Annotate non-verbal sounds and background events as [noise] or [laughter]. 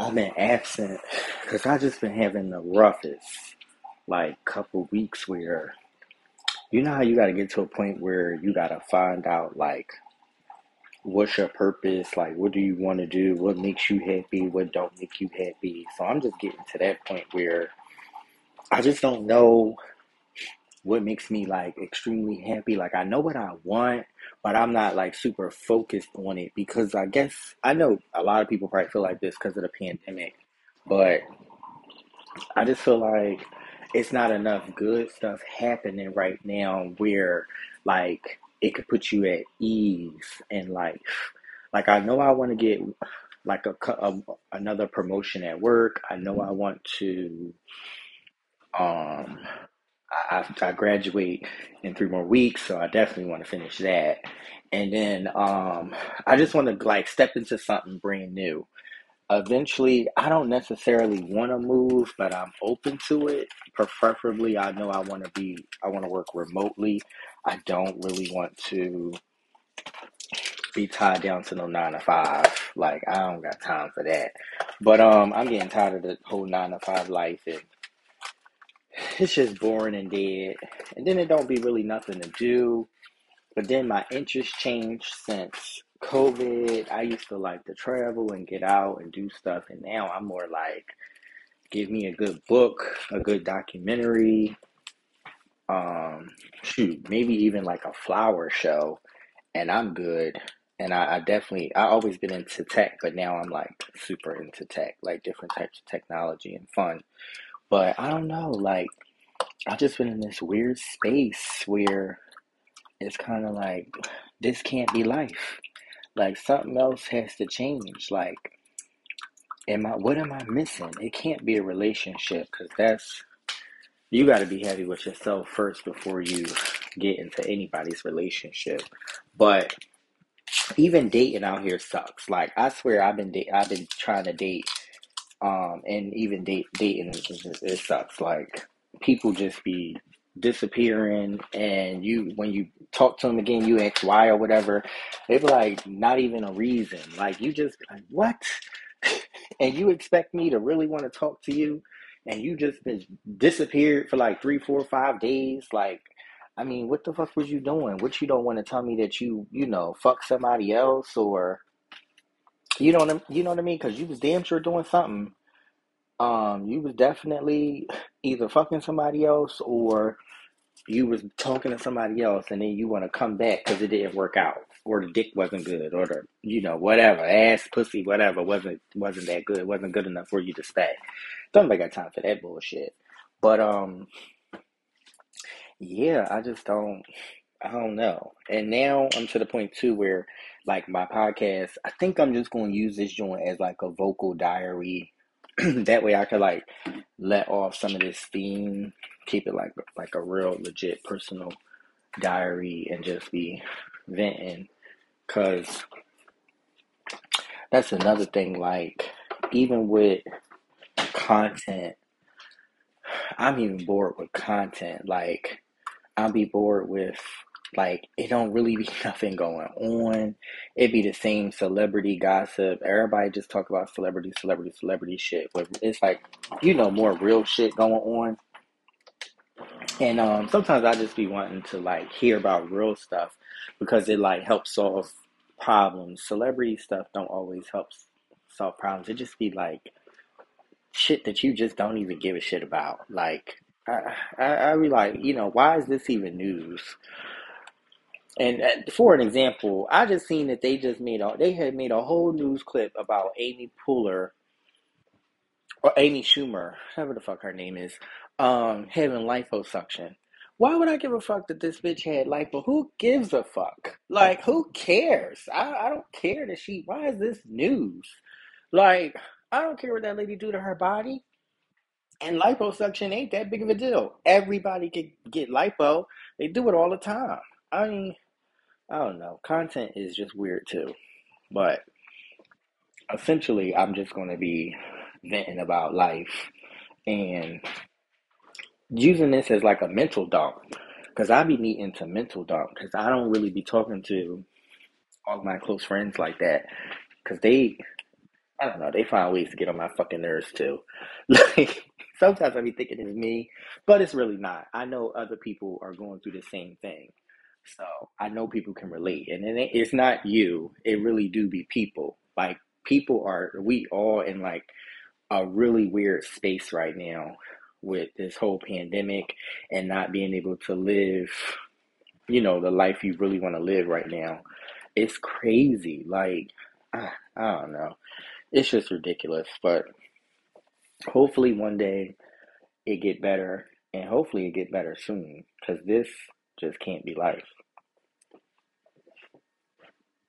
I've been absent because I just been having the roughest like couple weeks where you know how you got to get to a point where you got to find out like what's your purpose like what do you want to do what makes you happy what don't make you happy? So i'm just getting to that point where i just don't know what makes me like extremely happy like i know what i want but i'm not like super focused on it because i guess i know a lot of people probably feel like this because of the pandemic but i just feel like it's not enough good stuff happening right now where like it could put you at ease and like like I know I want to get like a, a another promotion at work. I know I want to um I, I graduate in three more weeks, so I definitely want to finish that. And then um I just want to like step into something brand new. Eventually i don't necessarily want to move but i'm open to it. Preferably i know i want to be i want to work remotely. I don't really want to be tied down to no nine to five. Like i don't got time for that. But um i'm getting tired of the whole nine to five life and it's just boring and dead and then it don't be really nothing to do but then my interest changed since COVID. I used to like to travel and get out and do stuff, and now I'm more like, give me a good book, a good documentary, um, shoot, maybe even like a flower show, and I'm good. And I, I definitely, I always been into tech, but now I'm like super into tech, like different types of technology and fun. But I don't know, like I've just been in this weird space where it's kind of like this can't be life. Like something else has to change. Like, am I? What am I missing? It can't be a relationship because that's you got to be happy with yourself first before you get into anybody's relationship. But even dating out here sucks. Like I swear, I've been date, I've been trying to date, um, and even date dating it sucks. Like people just be disappearing and you when you talk to them again you ask why or whatever they be like not even a reason. Like you just like what? [laughs] And you expect me to really want to talk to you and you just been disappeared for like three four five days? Like i mean what the fuck was you doing? What you don't want to tell me that you you know fuck somebody else or you know what I, you know what i mean? Because you was damn sure doing something. Um you was definitely either fucking somebody else or you was talking to somebody else and then you want to come back because it didn't work out or the dick wasn't good or the you know whatever. Ass pussy whatever wasn't wasn't that good wasn't good enough for you to stay. Don't make got time for that bullshit. But um yeah i just don't i don't know and now i'm to the point too where like my podcast i think i'm just going to use this joint as like a vocal diary [clears throat] that way I could like let off some of this steam, keep it like like a real legit personal diary, and just be venting. Cause that's another thing. Like even with content, I'm even bored with content. Like I'll be bored with like it don't really be [laughs] nothing going on. It be the same celebrity gossip. Everybody just talk about celebrity, celebrity, celebrity shit. But it's like, you know, more real shit going on. And um, sometimes I just be wanting to like hear about real stuff because it like helps solve problems. Celebrity stuff don't always help solve problems. It just be like shit that you just don't even give a shit about. Like I, I, I be like, you know, why is this even news? And uh, for an example, I just seen that they just made a they had made a whole news clip about Amy Poehler or Amy Schumer, whatever the fuck her name is, um, having liposuction. Why would I give a fuck that this bitch had lipo? Who gives a fuck? Like, who cares? I, I don't care that she. Why is this news? Like, I don't care what that lady do to her body. And liposuction ain't that big of a deal. Everybody can get lipo. They do it all the time. I mean, I don't know. Content is just weird too. But essentially, I'm just going to be venting about life and using this as like a mental dump. Because I be needing to mental dump because I don't really be talking to all my close friends like that. Because they, I don't know. They find ways to get on my fucking nerves too. [laughs] Like sometimes I be thinking it's me, but it's really not. I know other people are going through the same thing, so I know people can relate. And then it's not you. It really do be people. Like people are. We all in like a really weird space right now with this whole pandemic and not being able to live, you know, the life you really want to live right now. It's crazy. Like I, I don't know. It's just ridiculous, but hopefully one day it get better and hopefully it get better soon because this just can't be life